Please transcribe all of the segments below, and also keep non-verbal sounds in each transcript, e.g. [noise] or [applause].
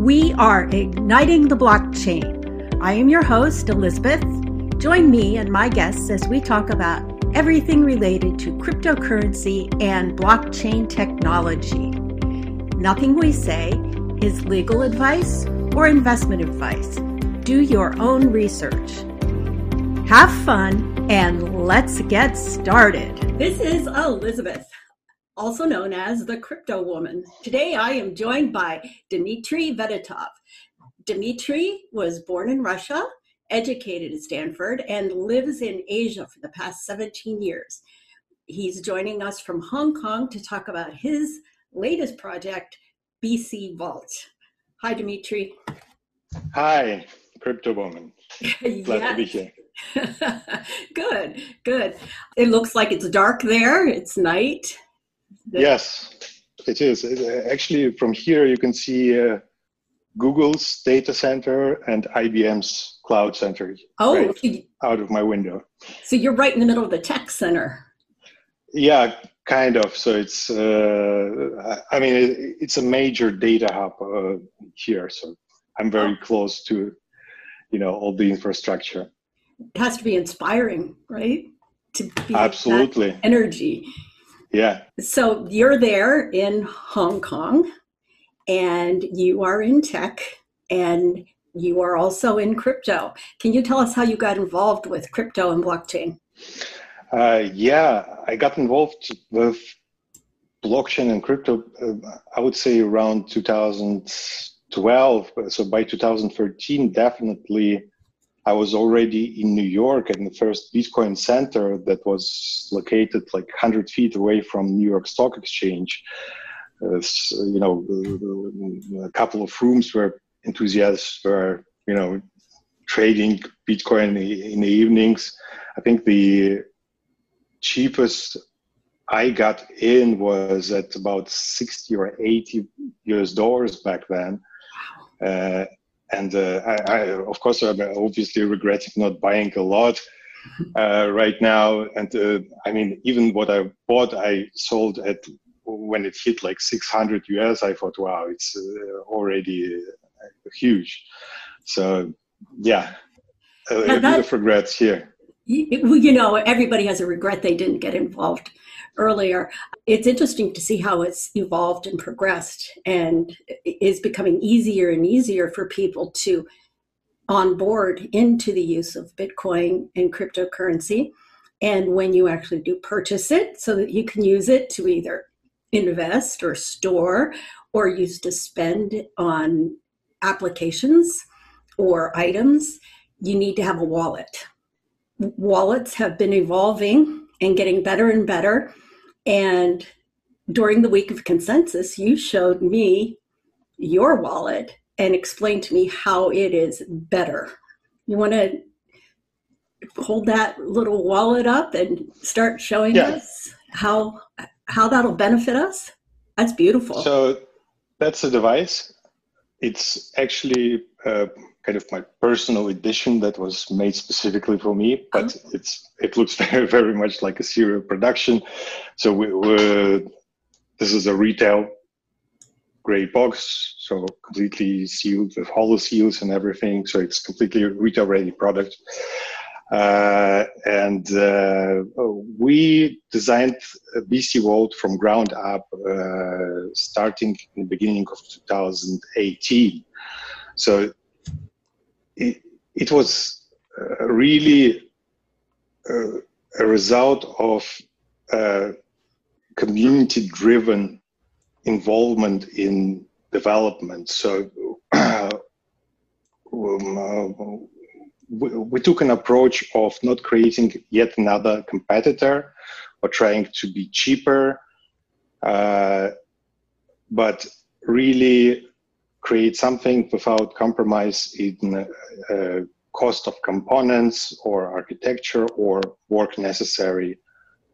We are igniting the blockchain. I am your host, Elizabeth. Join me and my guests as we talk about everything related to cryptocurrency and blockchain technology. Nothing we say is legal advice or investment advice. Do your own research. Have fun and let's get started. This is Elizabeth also known as the Crypto Woman. Today I am joined by Dmitry Fedotov. Dmitry was born in Russia, educated at Stanford, and lives in Asia for the past 17 years. He's joining us from Hong Kong to talk about his latest project, BC Vault. Hi, Dmitry. Hi, Crypto Woman. [laughs] Glad to be here. [laughs] good, good. It looks like it's dark there. It's night. Yes, it is. Uh, actually, from here you can see uh, Google's data center and IBM's cloud center oh, right so out of my window. So you're right in the middle of the tech center. Yeah, kind of. So it's, uh, I mean, it, it's a major data hub uh, here. So I'm very oh. close to, you know, all the infrastructure. It has to be inspiring, right? To be absolutely energy. Yeah. So you're there in Hong Kong and you are in tech and you are also in crypto. Can you tell us how you got involved with crypto and blockchain? Uh, yeah, I got involved with blockchain and crypto, uh, I would say around 2012. So by 2013, definitely I was already in New York in the first Bitcoin center that was located like 100 feet away from New York Stock Exchange. Uh, you know, a couple of rooms where enthusiasts were, you know, trading Bitcoin in the evenings. I think the cheapest I got in was at about 60 or 80 US dollars back then. Uh, and uh, I, I, of course, I'm obviously regretting not buying a lot [laughs] uh, right now. And uh, I mean, even what I bought, I sold at when it hit like 600 US. I thought, wow, it's uh, already uh, huge. So, yeah, a, a bit of regrets here. You know, everybody has a regret they didn't get involved earlier. It's interesting to see how it's evolved and progressed and is becoming easier and easier for people to onboard into the use of Bitcoin and cryptocurrency. And when you actually do purchase it, so that you can use it to either invest or store or use to spend on applications or items, you need to have a wallet. Wallets have been evolving and getting better and better. And during the week of consensus, you showed me your wallet and explained to me how it is better. You want to hold that little wallet up and start showing yeah. us how how that'll benefit us? That's beautiful. So that's a device. It's actually uh, kind of my personal edition that was made specifically for me, but oh. it's it looks [laughs] very very much like a serial production. So we, we this is a retail grade box, so completely sealed with hollow seals and everything. So it's completely retail ready product. Uh, and uh, we designed BC Vault from ground up, uh, starting in the beginning of 2018. So it, it was uh, really uh, a result of uh, community driven involvement in development. So [clears throat] um, uh, we, we, took an approach of not creating yet another competitor or trying to be cheaper, uh, but really create something without compromise in uh, cost of components or architecture or work necessary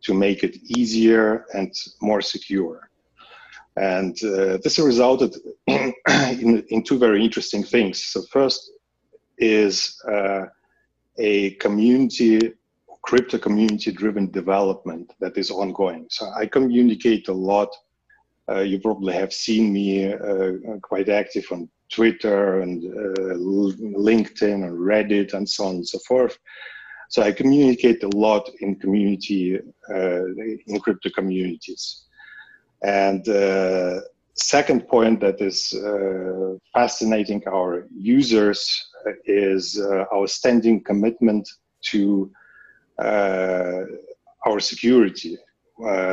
to make it easier and more secure. And uh, this resulted [clears throat] in, in, two very interesting things. So first is uh, a community, crypto community driven development that is ongoing. So I communicate a lot Uh, you probably have seen me uh, quite active on Twitter and uh, LinkedIn and Reddit and so on and so forth. So I communicate a lot in community, in crypto communities. And uh, second point that is uh, fascinating our users is uh, our standing commitment to our security.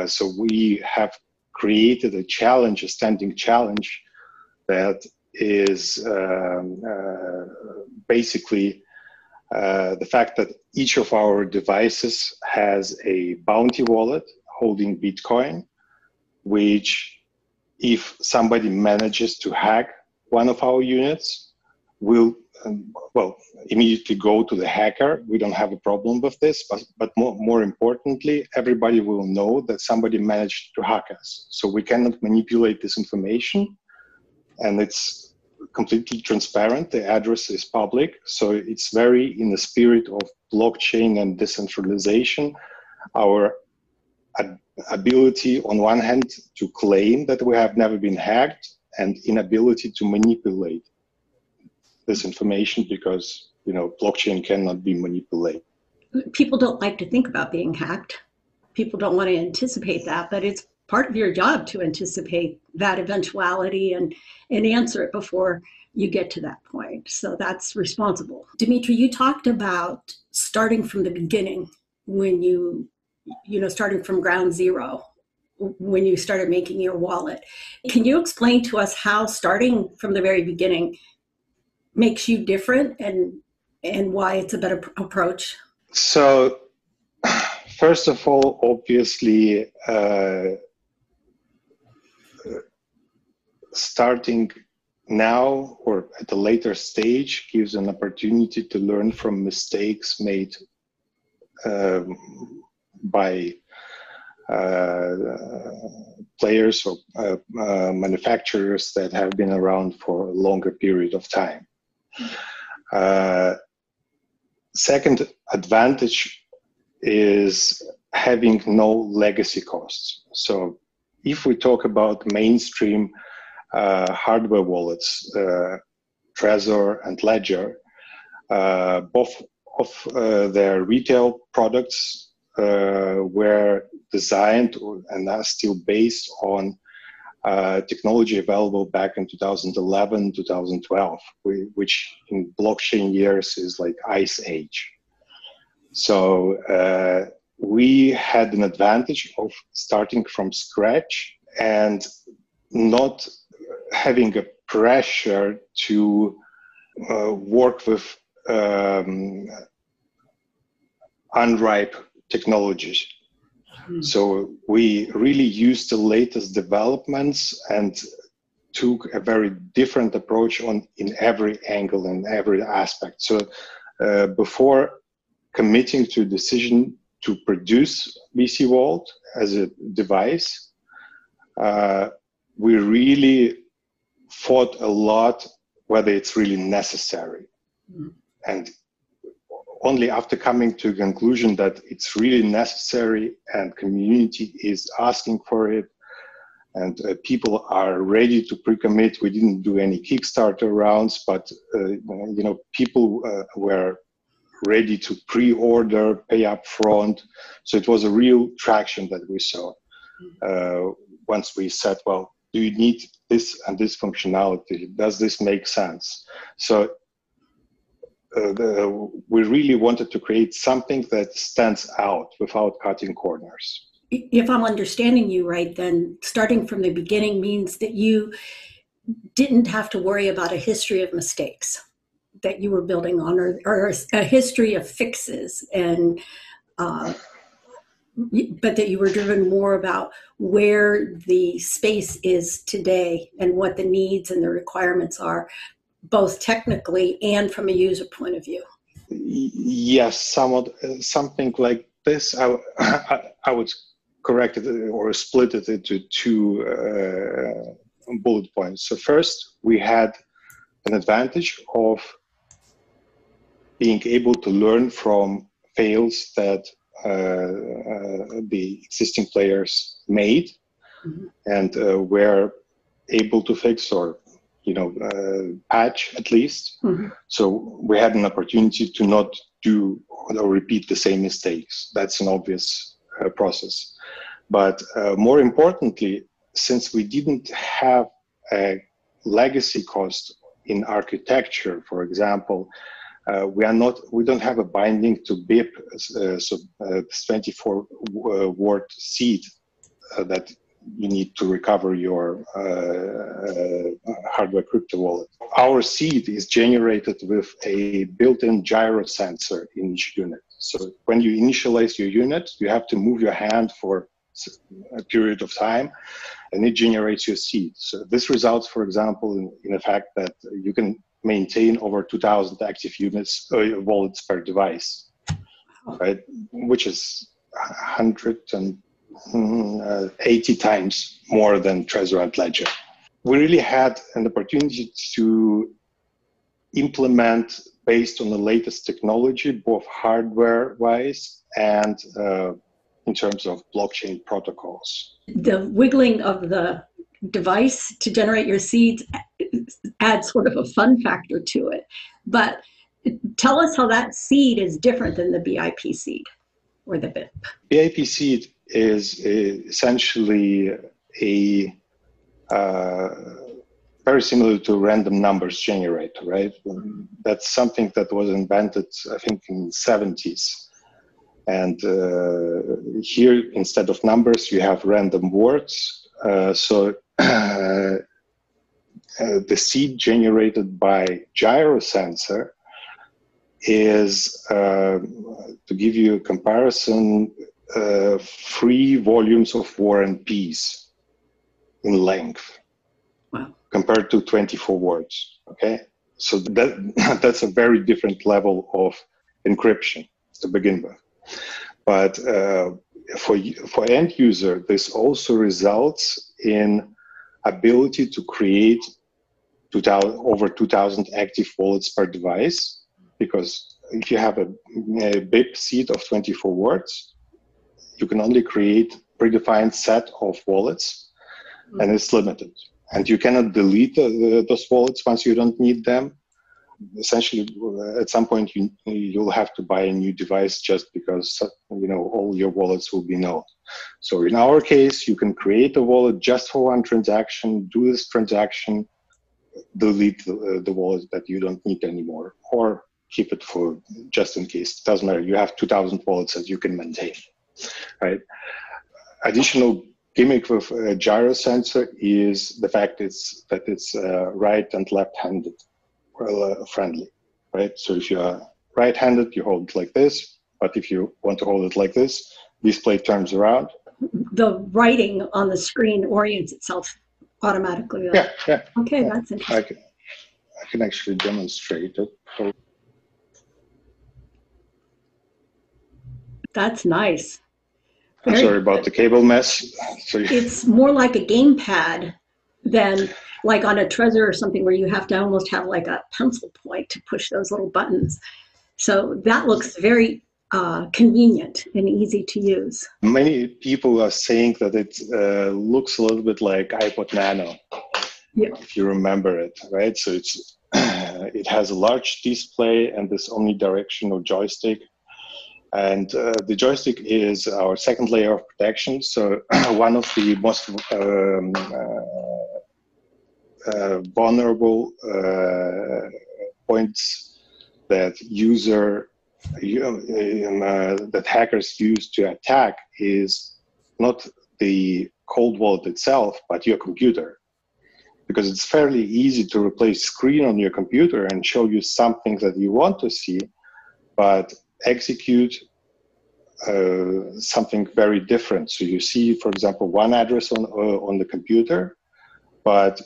so we have created a challenge, a standing challenge that is um, uh, basically uh, the fact that each of our devices has a bounty wallet holding Bitcoin, which if somebody manages to hack one of our units, will um, well immediately go to the hacker. We don't have a problem with this, but but more, more importantly, everybody will know that somebody managed to hack us. So we cannot manipulate this information, and it's completely transparent. The address is public, so it's very in the spirit of blockchain and decentralization. Our ability, on one hand, to claim that we have never been hacked, and inability to manipulate this information because you know blockchain cannot be manipulated. People don't like to think about being hacked. People don't want to anticipate that but it's part of your job to anticipate that eventuality and and answer it before you get to that point. So that's responsible. Dimitri you talked about starting from the beginning when you you know starting from ground zero when you started making your wallet. Can you explain to us how starting from the very beginning makes you different and and why it's a better pr- approach? So, [sighs] first of all, obviously, uh, starting now or at a later stage gives an opportunity to learn from mistakes made um, by uh, players or uh, uh, manufacturers that have been around for a longer period of time. Uh, second advantage is having no legacy costs. So if we talk about mainstream uh, hardware wallets, uh, Trezor and Ledger, uh, both of uh, their retail products uh, were designed and are still based on uh, technology available back in 2011, 2012, which in blockchain years is like ice age. So uh, we had an advantage of starting from scratch and not having a pressure to uh, work with um, unripe technologies Hmm. So we really used the latest developments and took a very different approach on in every angle and every aspect. So uh, before committing to a decision to produce BC Vault as a device, uh, we really fought a lot whether it's really necessary. Mm. And only after coming to a conclusion that it's really necessary and community is asking for it and uh, people are ready to pre-commit. We didn't do any kickstarter rounds but uh, you know people uh, were ready to pre-order pay up front so it was a real traction that we saw. Uh, once we said well do you need this and this functionality? Does this make sense? So uh, the, we really wanted to create something that stands out without cutting corners. If I'm understanding you right, then starting from the beginning means that you didn't have to worry about a history of mistakes that you were building on or, or a history of fixes and uh, but that you were driven more about where the space is today and what the needs and the requirements are both technically and from a user point of view? Yes, somewhat something like this. I, I, I would correct it or split it into two uh, bullet points. So first, we had an advantage of being able to learn from fails that uh, uh, the existing players made. mm-hmm. and uh, were able to fix or you know uh, patch at least. Mm-hmm. So we had an opportunity to not do or repeat the same mistakes. That's an obvious uh, process. But uh, more importantly, since we didn't have a legacy cost in architecture, for example, uh, we are not we don't have a binding to BIP, uh, so uh, 24 uh, word seed uh, that you need to recover your uh, hardware crypto wallet. Our seed is generated with a built-in gyro sensor in each unit. So when you initialize your unit, you have to move your hand for a period of time and it generates your seed. So this results, for example, in, in the fact that you can maintain over 2000 active units uh, wallets per device, right? Which is 180 mm, times more than Trezor and Ledger. We really had an opportunity to implement based on the latest technology, both hardware wise and uh, in terms of blockchain protocols. The wiggling of the device to generate your seeds adds sort of a fun factor to it. But tell us how that seed is different than the BIP seed or the BIP. BIP seed is essentially a uh, very similar to random numbers generator, right? That's something that was invented, I think, in the 70s and uh, here, instead of numbers, you have random words. Uh, so [clears throat] uh, the seed generated by gyro sensor is, to give you a comparison, three volumes of War and Peace in length wow. compared to 24 words. Okay, so that [laughs] that's a very different level of encryption to begin with. But uh, for for end user, this also results in ability to create 2000, over 2,000 active wallets per device. Because if you have a, a BIP seed of 24 words, you can only create predefined set of wallets, mm-hmm. and it's limited. And you cannot delete the, those wallets once you don't need them. Essentially uh, at some point you you'll have to buy a new device just because you know all your wallets will be null so in our case you can create a wallet just for one transaction do this transaction delete the, uh, the wallet that you don't need anymore or keep it for just in case. It doesn't matter. You have 2000 wallets that you can maintain right additional gimmick with a gyro sensor is the fact it's that it's uh, right and left handed well uh, friendly, right? So if you are right-handed, you hold it like this, but if you want to hold it like this, display turns around. The writing on the screen orients itself automatically. Yeah, yeah. Okay, yeah. that's interesting. I can, I can actually demonstrate it. That's nice. I'm sorry about the cable mess. So it's more like a gamepad than like on a Trezor or something where you have to almost have like a pencil point to push those little buttons. So that looks very uh, convenient and easy to use. Many people are saying that it uh, looks a little bit like iPod Nano, yeah. if you remember it, right? So it's [clears throat] it has a large display and this omnidirectional joystick. And uh, the joystick is our second layer of protection. So [clears throat] one of the most um, uh, uh, vulnerable uh, points that user uh, that hackers use to attack is not the cold wallet itself, but your computer. Because it's fairly easy to replace screen on your computer and show you something that you want to see, but execute uh, something very different. So you see, for example, one address on uh, on the computer, but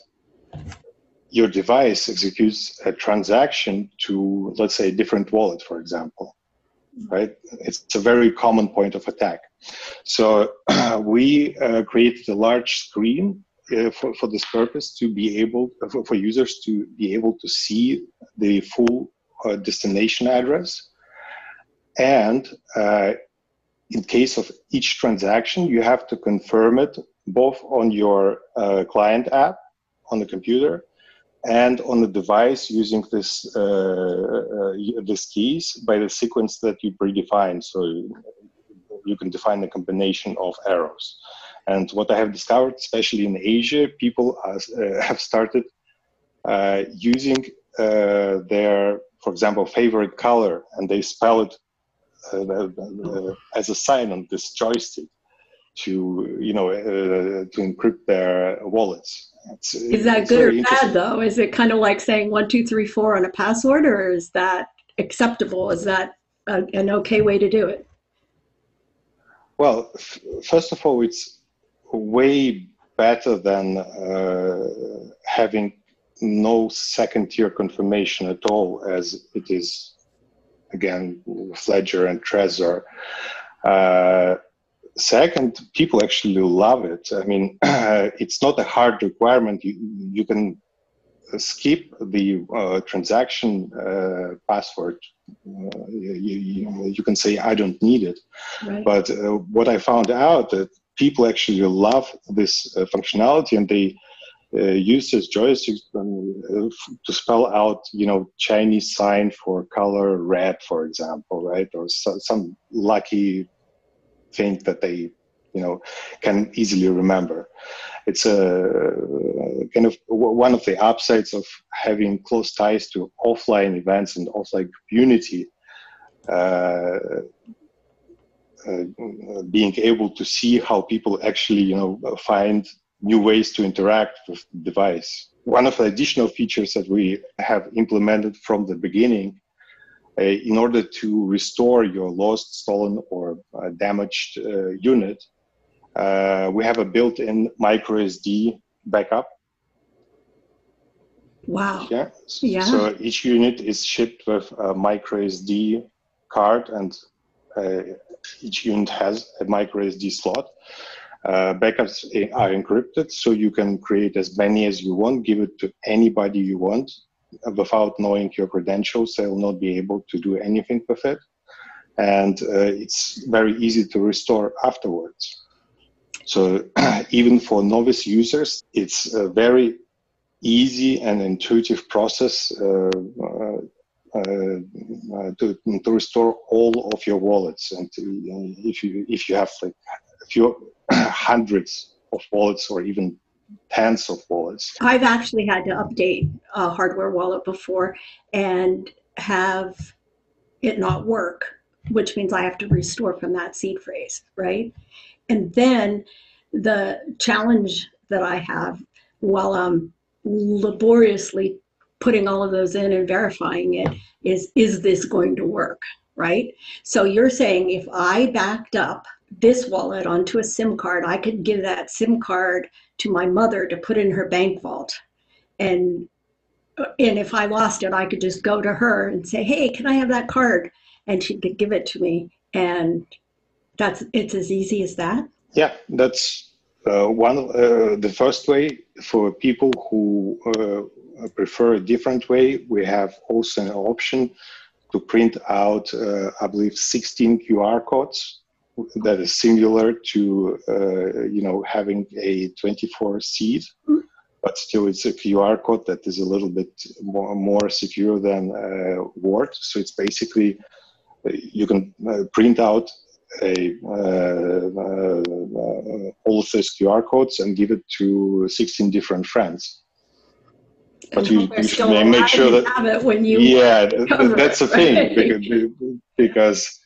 your device executes a transaction to, let's say, a different wallet, for example, right? It's a very common point of attack. So [clears throat] we uh, created a large screen uh, for, for this purpose to be able, for, for users to be able to see the full uh, destination address. And uh, in case of each transaction, you have to confirm it both on your uh, client app on the computer and on the device using this uh, uh, these keys by the sequence that you predefine. So you can define a combination of arrows. And what I have discovered, especially in Asia, people uh, [laughs] have started uh, using uh, their, for example, favorite color, and they spell it as a sign on this joystick to you know uh, to encrypt their wallets. It's, is that good or bad though? Is it kind of like saying one two three four on a password, or is that acceptable? Is that a, an okay way to do it? Well, f- first of all, it's way better than uh, having no second tier confirmation at all, as it is again Ledger and Trezor. Uh, second, people actually love it. I mean, [clears throat] it's not a hard requirement. You, you can skip the uh, transaction uh, password. Uh, you, you, you, can say, I don't need it. Right. But uh, what I found out that people actually love this uh, functionality and they uh, use this joystick um, to spell out, you know, Chinese sign for color red, for example, right? Or so, some lucky thing that they you know can easily remember it's a kind of one of the upsides of having close ties to offline events and offline community uh, uh, being able to see how people actually you know find new ways to interact with the device one of the additional features that we have implemented from the beginning uh, in order to restore your lost, stolen, or uh, damaged uh, unit, we have a built-in micro SD backup. Wow. Yeah. yeah. So each unit is shipped with a micro SD card, and each unit has a micro SD slot. Uh, backups are encrypted, so you can create as many as you want, give it to anybody you want, without knowing your credentials, they will not be able to do anything with it. And uh, it's very easy to restore afterwards. So [clears throat] even for novice users, it's a very easy and intuitive process uh, uh, uh to, to restore all of your wallets. And if you if you have like a few Uh, hundreds of wallets or even tens of wallets. I've actually had to update a hardware wallet before and have it not work, which means I have to restore from that seed phrase, right? And then the challenge that I have while I'm laboriously putting all of those in and verifying it is is this going to work, right? So you're saying if I backed up this wallet onto a SIM card, I could give that SIM card to my mother to put in her bank vault. And and if I lost it, I could just go to her and say, "Hey, can I have that card?" And she could give it to me. And that's it's as easy as that. Yeah, that's uh, one. Uh, the first way for people who uh, prefer a different way, we have also an option to print out, uh, I believe, 16 QR codes that is similar to uh, you know having a 24 seed mm-hmm. but still it's a qr code that is a little bit more, more secure than uh, word. So it's basically uh, you can uh, print out a uh, uh, all of those qr codes and give it to 16 different friends. But you, you should make sure that when you yeah that's the thing because, because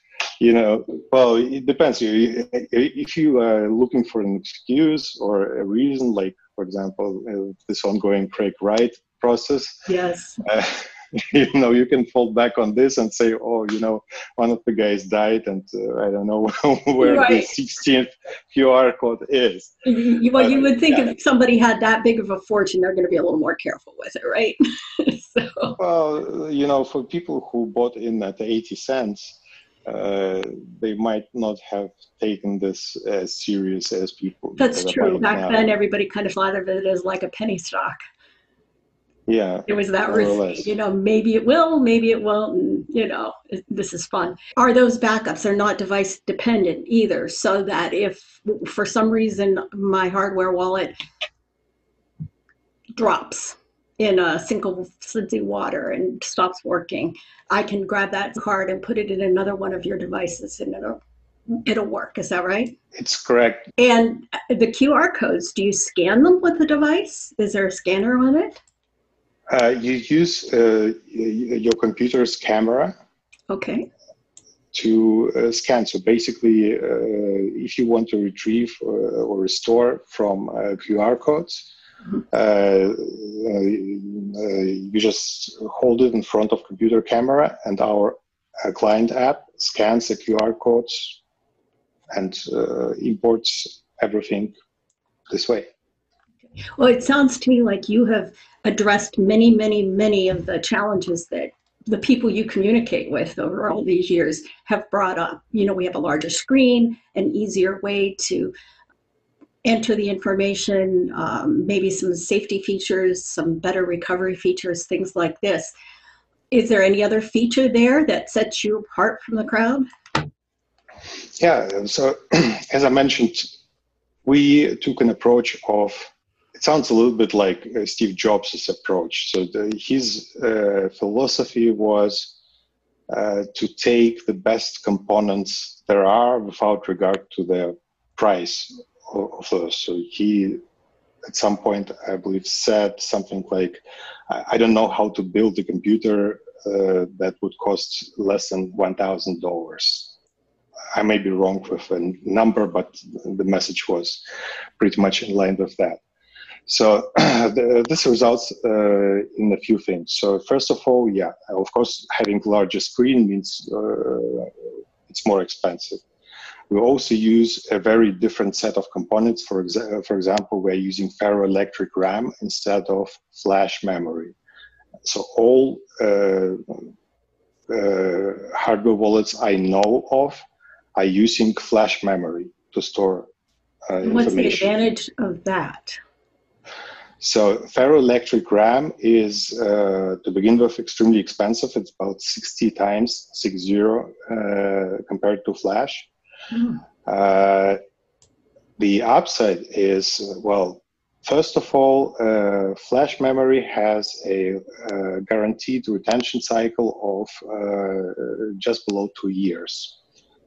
you know, well, it depends. If you are looking for an excuse or a reason, like, for example, uh, this ongoing Craig Wright process. Yes. Uh, [laughs] you know, you can fall back on this and say, oh, you know, one of the guys died and uh, I don't know [laughs] where right. the 16th QR code is. well, but, you would think yeah. if somebody had that big of a fortune, they're going to be a little more careful with it, right? [laughs] so. Well, you know, for people who bought in at 80 cents, uh, they might not have taken this as serious as people. That's true. Back now. then, everybody kind of thought of it as like a penny stock. Yeah. It was that risky. You know, maybe it will, maybe it won't, and you know, it, this is fun. Are those backups are not device dependent either, so that if for some reason my hardware wallet drops in a single flinty water and stops working, I can grab that card and put it in another one of your devices and it'll it'll work. Is that right? It's correct. And the QR codes, do you scan them with the device? Is there a scanner on it? Uh, you use uh, your computer's camera. Okay. To uh, scan. So basically, uh, if you want to retrieve or, uh, or restore from uh, QR codes, Uh, uh, you just hold it in front of computer camera and our uh, client app scans the QR codes and imports everything this way. Well, it sounds to me like you have addressed many, many, many of the challenges that the people you communicate with over all these years have brought up. You know, we have a larger screen, an easier way to enter the information, um, maybe some safety features, some better recovery features, things like this. Is there any other feature there that sets you apart from the crowd? Yeah, so [clears throat] as I mentioned, we took an approach of it sounds a little bit like uh, Steve Jobs' approach. So the, his uh, philosophy was uh, to take the best components there are without regard to the price of those. So he, at some point, I believe, said something like, "I don't know how to build a computer uh, that would cost less than one thousand dollars." I may be wrong with a number, but the message was pretty much in line with that. So [clears throat] the, this results uh, in a few things. So first of all, yeah, of course, having larger screen means uh, it's more expensive. We also use a very different set of components. For, exa- for example, we're using ferroelectric RAM instead of flash memory. So all uh, uh, hardware wallets I know of are using flash memory to store uh, What's the advantage of that? So ferroelectric RAM is, uh, to begin with, extremely expensive. It's about 60 times, six zero, uh, compared to flash. Uh, the upside is, well, first of all, uh, flash memory has a uh, guaranteed retention cycle of uh, just below two years.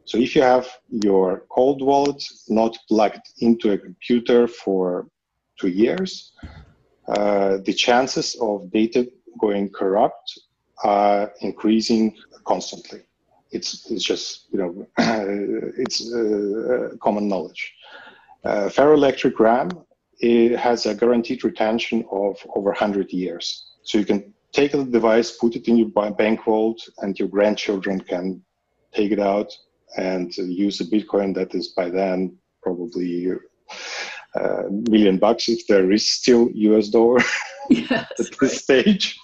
So if you have your cold wallet not plugged into a computer for two years, uh, the chances of data going corrupt are increasing constantly. It's, it's just, you know, [clears throat] it's uh, common knowledge. Uh, ferroelectric RAM it has a guaranteed retention of over 100 years. So you can take the device, put it in your bank vault, and your grandchildren can take it out and use a Bitcoin that is by then probably uh, million bucks if there is still US dollar [laughs] yes, at this right. stage,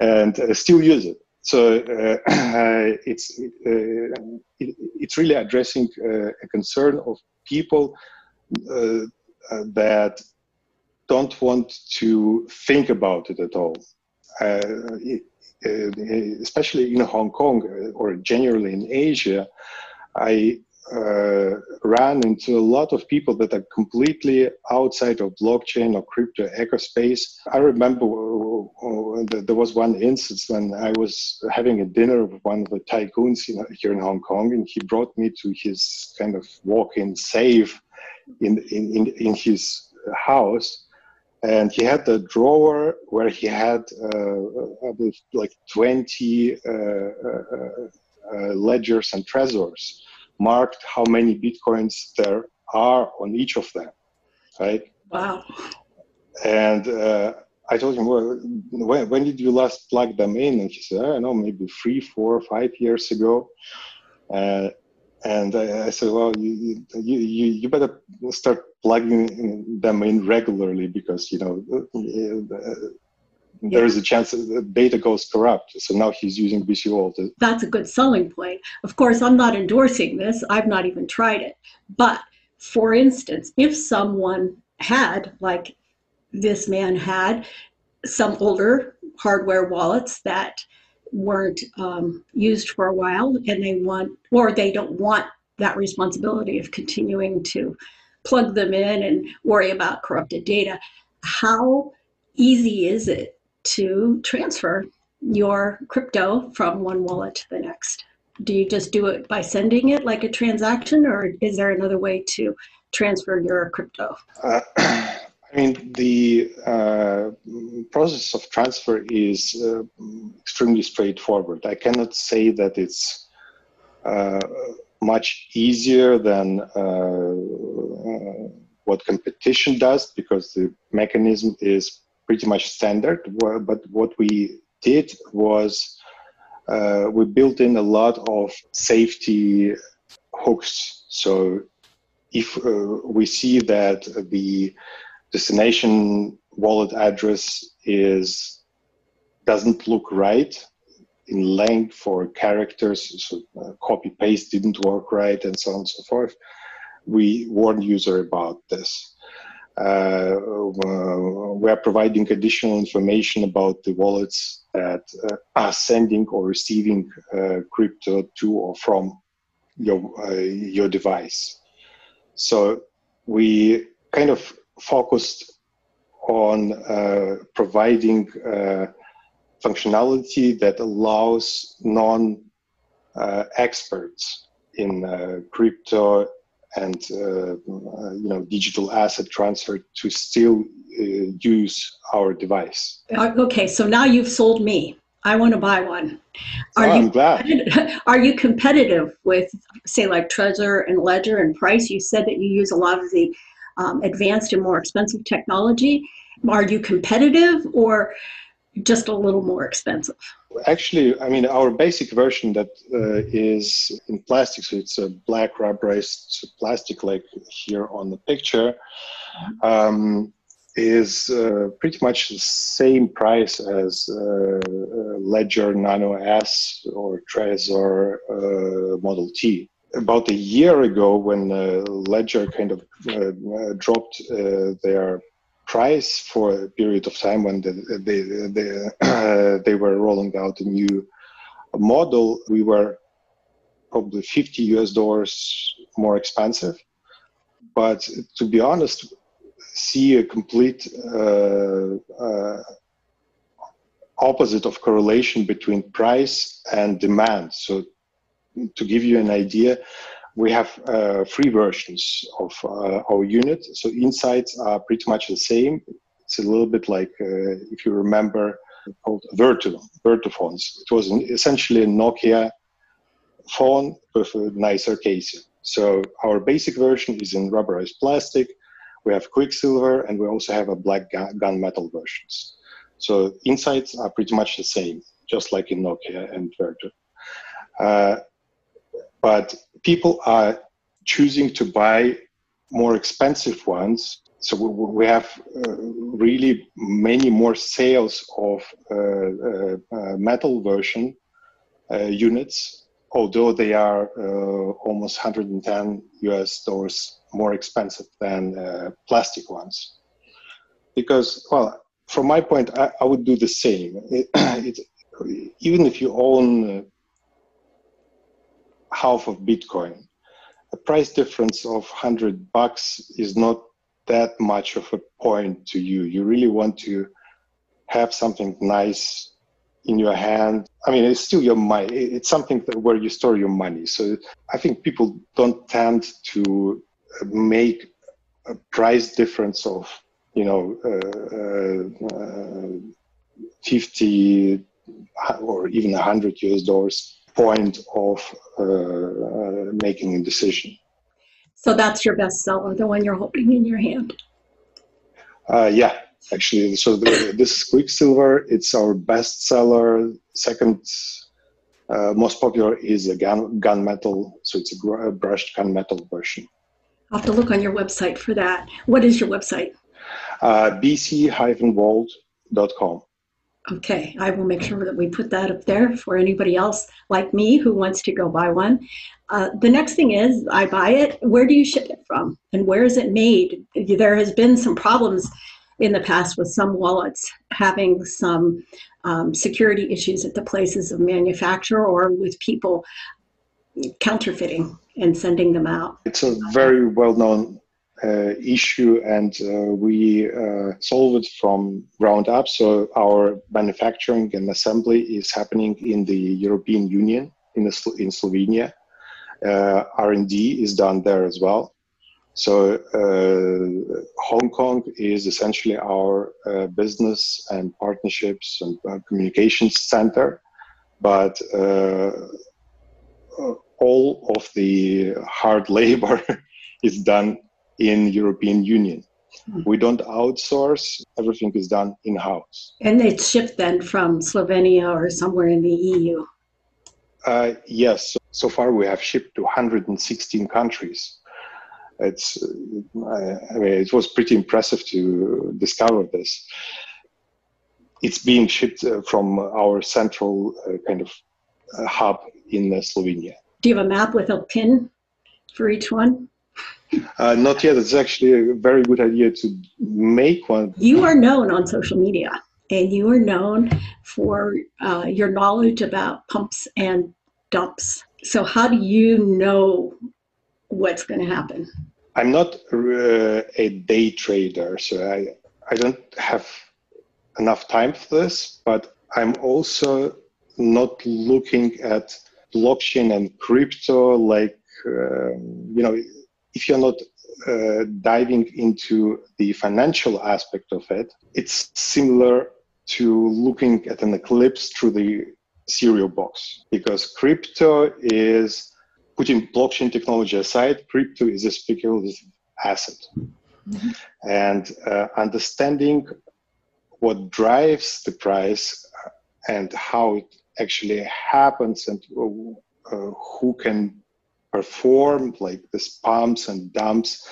and uh, still use it. So uh, [clears throat] it's uh, it, it's really addressing uh, a concern of people uh, that don't want to think about it at all. It, especially in Hong Kong or generally in Asia, I uh, ran into a lot of people that are completely outside of blockchain or crypto ecospace. I remember uh, uh, there was one instance when I was having a dinner with one of the tycoons in, here in Hong Kong, and he brought me to his kind of walk-in safe in, in, in, in his house. And he had the drawer where he had uh, like 20 uh, uh, ledgers and trezors marked how many bitcoins there are on each of them, right? Wow. And uh, I told him, well, when, when, did you last plug them in? And he said, I don't know, maybe three, four, five years ago. Uh, and I, I, said, well, you, you, you, better start plugging them in regularly because, you know, uh, there is a chance that data goes corrupt. So now he's using BC Vault. To- That's a good selling point. Of course, I'm not endorsing this. I've not even tried it. But for instance, if someone had, like this man had, some older hardware wallets that weren't um, used for a while and they want or they don't want that responsibility of continuing to plug them in and worry about corrupted data. How easy is it to transfer your crypto from one wallet to the next? Do you just do it by sending it like a transaction or is there another way to transfer your crypto? Uh, [clears throat] I mean, the uh, process of transfer is uh, extremely straightforward. I cannot say that it's uh, much easier than uh, what competition does because the mechanism is pretty much standard. But what we did was uh, we built in a lot of safety hooks. So if uh, we see that the destination wallet address is doesn't look right in length or characters, so uh, copy paste didn't work right, and so on and so forth. We warn user about this. Uh, we are providing additional information about the wallets that uh, are sending or receiving uh, crypto to or from your uh, your device. So we kind of focused on uh, providing uh, functionality that allows non uh, experts in uh, crypto and uh, you know digital asset transfer to still uh, use our device. Okay, so now you've sold me. I want to buy one. Are oh, you I'm glad. Are you competitive with, say, like Trezor and Ledger and Price? You said that you use a lot of the um, advanced and more expensive technology? Are you competitive or just a little more expensive? Actually, I mean, our basic version that uh, is in plastic, so it's a black rubberized plastic, like here on the picture, um, is uh, pretty much the same price as uh, uh Ledger Nano S or Trezor uh, Model T about a year ago when uh, Ledger kind of uh, uh dropped uh, their price for a period of time when they they they, [clears throat] they were rolling out a new model, we were probably 50 US dollars more expensive. But to be honest, see a complete uh, uh, opposite of correlation between price and demand. So to give you an idea, we have uh, three versions of uh, our unit. So insides are pretty much the same. It's a little bit like, uh, if you remember, called Vertu, phones. It was essentially a Nokia phone with a nicer casing. So our basic version is in rubberized plastic. We have Quicksilver, and we also have a black gun, gunmetal versions. So insides are pretty much the same, just like in Nokia and Vertu. Uh, but people are choosing to buy more expensive ones. So we have uh, really many more sales of uh, uh, uh metal version uh, units, although they are almost 110 US dollars more expensive than plastic ones. Because, well, from my point, I, I would do the same. It, [clears throat] it, even if you own half of Bitcoin. A price difference of 100 bucks is not that much of a point to you. You really want to have something nice in your hand. I mean, it's still your money. It's something where you store your money. So I think people don't tend to make a price difference of, you know, uh, uh, 50 or even 100 US dollars point of uh, making a decision. So that's your bestseller, the one you're holding in your hand. Uh, yeah, actually. So the, this is Quicksilver. It's our bestseller. Second uh, most popular is a gun gunmetal. So it's a, gr- a brushed gunmetal version. I'll have to look on your website for that. What is your website? Uh, bc-vault.com. Okay, I will make sure that we put that up there for anybody else like me who wants to go buy one. Uh, the next thing is, I buy it. Where do you ship it from, and where is it made? There has been some problems in the past with some wallets having some um, security issues at the places of manufacture or with people counterfeiting and sending them out. It's a very well known issue and uh, we uh, solve it from ground up. So our manufacturing and assembly is happening in the European Union in, the, in Slovenia. Uh, R&D is done there as well. So uh, Hong Kong is essentially our uh, business and partnerships and communications center, but all of the hard [laughs] labor is done in European Union. Hmm. We don't outsource, everything is done in house. And it's shipped then from Slovenia or somewhere in the EU? Uh, yes, so, so, far we have shipped to 116 countries. It's, uh, I mean, it was pretty impressive to discover this. It's being shipped uh, from our central uh, kind of uh, hub in Slovenia. Do you have a map with a pin for each one? Uh, not yet. It's actually a very good idea to make one. You are known on social media, and you are known for uh, your knowledge about pumps and dumps. So, how do you know what's going to happen? I'm not uh, a day trader, so I, I don't have enough time for this, but I'm also not looking at blockchain and crypto like, um, you know, if you're not uh, diving into the financial aspect of it, it's similar to looking at an eclipse through the cereal box because crypto is putting blockchain technology aside, crypto is a speculative asset. Mm-hmm. And uh, understanding what drives the price and how it actually happens and uh, who can perform like this pumps and dumps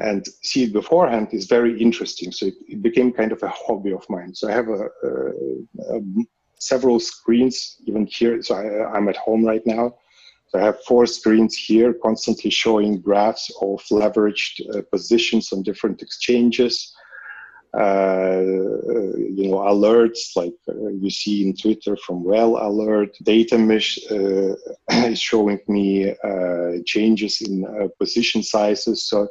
and see it beforehand is very interesting. So it, it became kind of a hobby of mine. So I have a, a, a several screens even here. So I, am at home right now. So I have four screens here, constantly showing graphs of leveraged uh, positions on different exchanges. Uh, you know, alerts like uh, you see in Twitter from Whale Alert. Datamish uh, [clears throat] is showing me changes in position sizes. So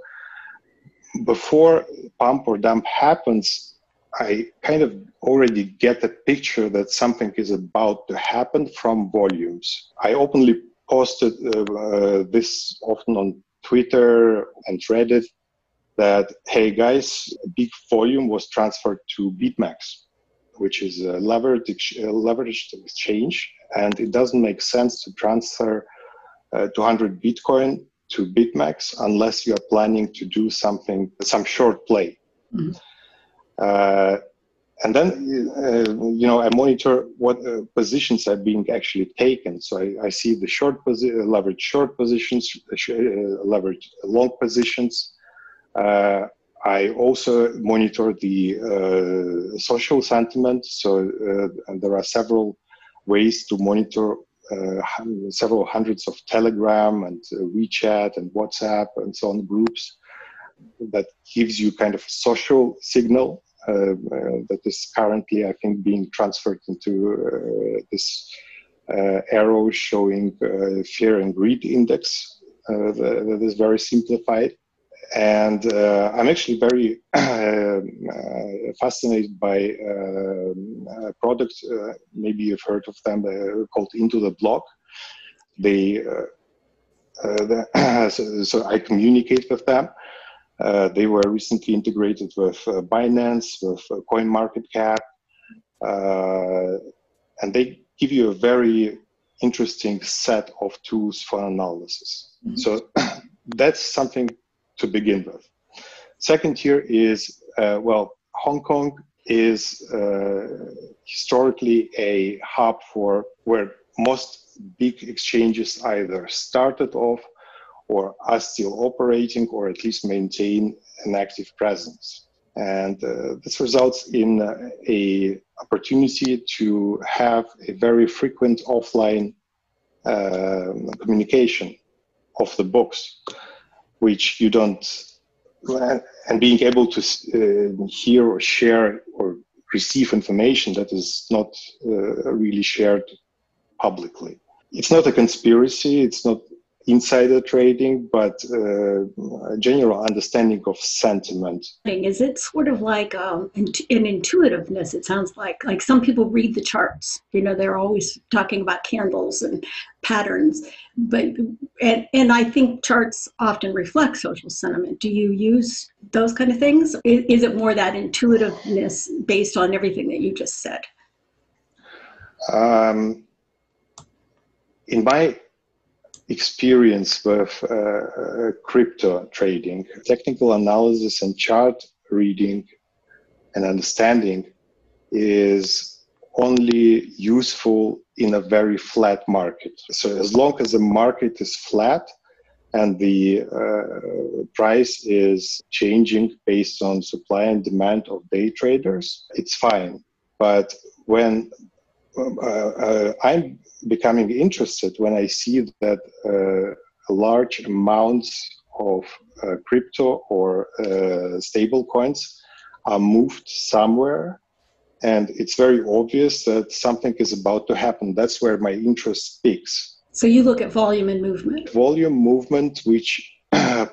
before pump or dump happens, I kind of already get a picture that something is about to happen from volumes. I openly posted uh, uh, this often on Twitter and Reddit that, hey guys, big volume was transferred to BitMEX, which is a leveraged, a leveraged exchange. And it doesn't make sense to transfer uh, 200 Bitcoin to BitMEX unless you are planning to do something, some short play. Mm-hmm. Uh, and then, uh, you know, I monitor what uh, positions are being actually taken. So I, I see the short posi- leverage short positions, uh, leverage long positions, uh, I also monitor the uh, social sentiment. So uh, there are several ways to monitor uh, several hundreds of Telegram and uh, WeChat and WhatsApp and so on groups that gives you kind of a social signal uh, that is currently, I think, being transferred into this arrow showing fear and greed index that is very simplified and uh, I'm actually very [clears throat] uh, fascinated by uh, a product. Uh, maybe you've heard of them uh, called IntoTheBlock. They, uh, the, [clears throat] so, so, I communicate with them. they were recently integrated with Binance, with CoinMarketCap, and they give you a very interesting set of tools for analysis. Mm-hmm. So [clears throat] that's something to begin with. Second here is, uh, well, Hong Kong is uh, historically a hub for where most big exchanges either started off or are still operating or at least maintain an active presence. And uh, this results in uh, a opportunity to have a very frequent offline uh, communication of the books which you don't and being able to uh, hear or share or receive information that is not uh, really shared publicly. It's not a conspiracy. It's not insider trading, but uh, a general understanding of sentiment. Is it sort of like um, an intuitiveness? It sounds like like some people read the charts. You know, they're always talking about candles and patterns, but and and I think charts often reflect social sentiment. Do you use those kind of things? Is, is it more that intuitiveness based on everything that you just said? Um, in my experience with uh, uh, crypto trading, technical analysis and chart reading and understanding is only useful in a very flat market. So as long as the market is flat and the uh, price is changing based on supply and demand of day traders, it's fine. But when uh, uh, I'm becoming interested when I see that uh, large amounts of uh, crypto or uh, stable coins are moved somewhere. And it's very obvious that something is about to happen. That's where my interest peaks. So you look at volume and movement? Volume movement which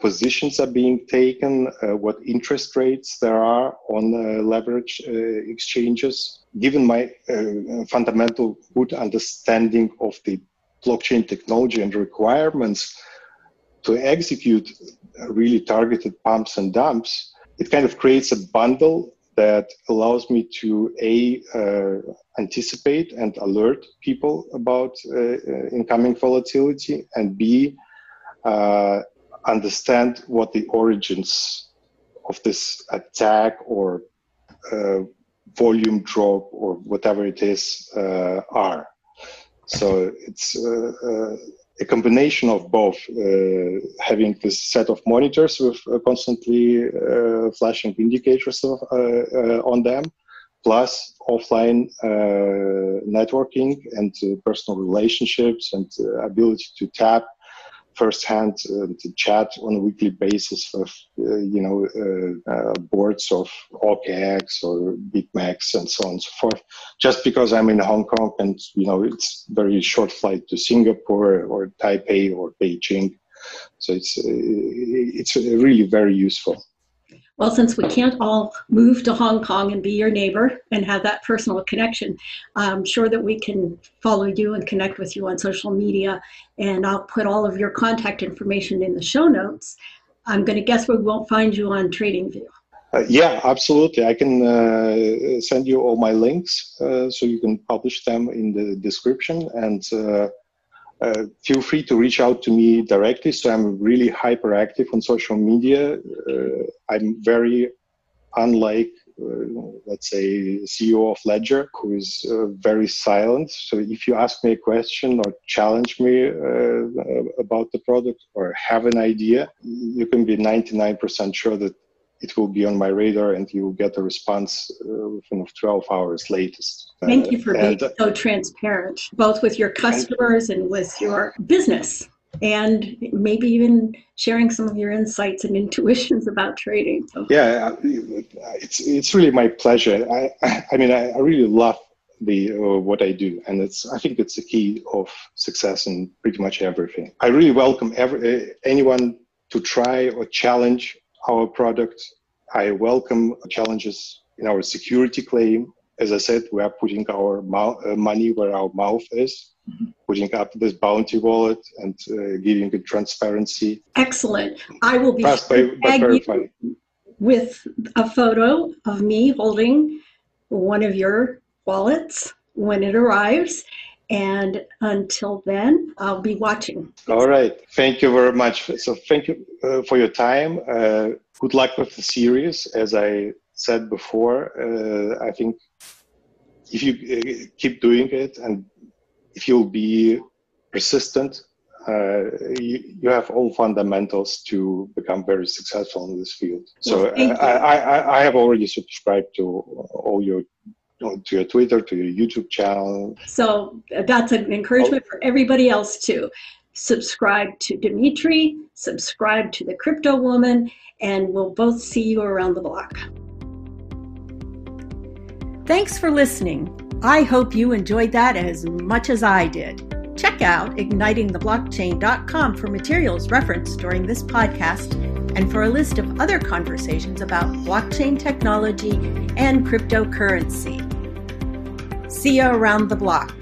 positions are being taken, uh, what interest rates there are on uh, leverage uh, exchanges. Given my fundamental good understanding of the blockchain technology and requirements to execute really targeted pumps and dumps, it kind of creates a bundle that allows me to a uh, anticipate and alert people about uh, incoming volatility and b uh, understand what the origins of this attack or uh, volume drop or whatever it is uh, are. So it's uh, uh a combination of both uh, having this set of monitors with uh, constantly flashing indicators of, on them, plus offline networking and personal relationships and ability to tap firsthand uh, to chat on a weekly basis with uh, you know uh, uh boards of OKX or BitMEX and so on and so forth. Just because I'm in Hong Kong and you know it's very short flight to Singapore or Taipei or Beijing, so it's uh, it's really very useful. Well, since we can't all move to Hong Kong and be your neighbor and have that personal connection, I'm sure that we can follow you and connect with you on social media. And I'll put all of your contact information in the show notes. I'm going to guess we won't find you on TradingView. Uh, yeah, absolutely. I can uh, send you all my links uh, so you can publish them in the description. And uh, feel free to reach out to me directly. So I'm really hyperactive on social media. Uh, I'm very unlike, uh, let's say, CEO of Ledger, who is uh, very silent. So if you ask me a question or challenge me uh, about the product or have an idea, you can be 99% sure that it will be on my radar and you will get a response uh, within 12 hours latest. Thank you for being so transparent, both with your customers and with your business, and maybe even sharing some of your insights and [laughs] intuitions about trading. So. Yeah, it's it's really my pleasure. I I mean I, really love the uh, what I do, and it's I think it's the key of success in pretty much everything. I really welcome every anyone to try or challenge our product. I welcome challenges in our security claim. As I said, we are putting our mouth, uh, money where our mouth is, mm-hmm. putting up this bounty wallet and uh, giving it transparency. Excellent. I will be by, by with a photo of me holding one of your wallets when it arrives. And until then, I'll be watching. All right. Thank you very much. So, thank you uh, for your time. Uh, good luck with the series. As I said before, uh, I think if you uh, keep doing it and if you'll be persistent, uh, you, you, have all fundamentals to become very successful in this field. So well, I, I, I have already subscribed to all your to your Twitter, to your YouTube channel. So uh, that's an encouragement oh. for everybody else too. subscribe to Dmitry, subscribe to the Cryptowoman, and we'll both see you around the block. Thanks for listening. I hope you enjoyed that as much as I did. Check out ignitingtheblockchain.com for materials referenced during this podcast and for a list of other conversations about blockchain technology and cryptocurrency. See you around the block.